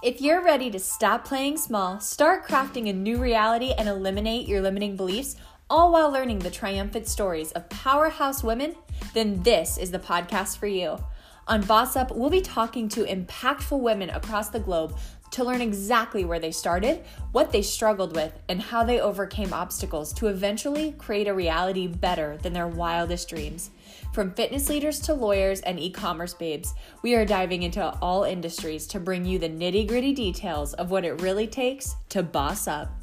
If you're ready to stop playing small, start crafting a new reality, and eliminate your limiting beliefs, all while learning the triumphant stories of powerhouse women, then this is the podcast for you. On Boss Up, we'll be talking to impactful women across the globe to learn exactly where they started, what they struggled with, and how they overcame obstacles to eventually create a reality better than their wildest dreams. From fitness leaders to lawyers and e commerce babes, we are diving into all industries to bring you the nitty gritty details of what it really takes to boss up.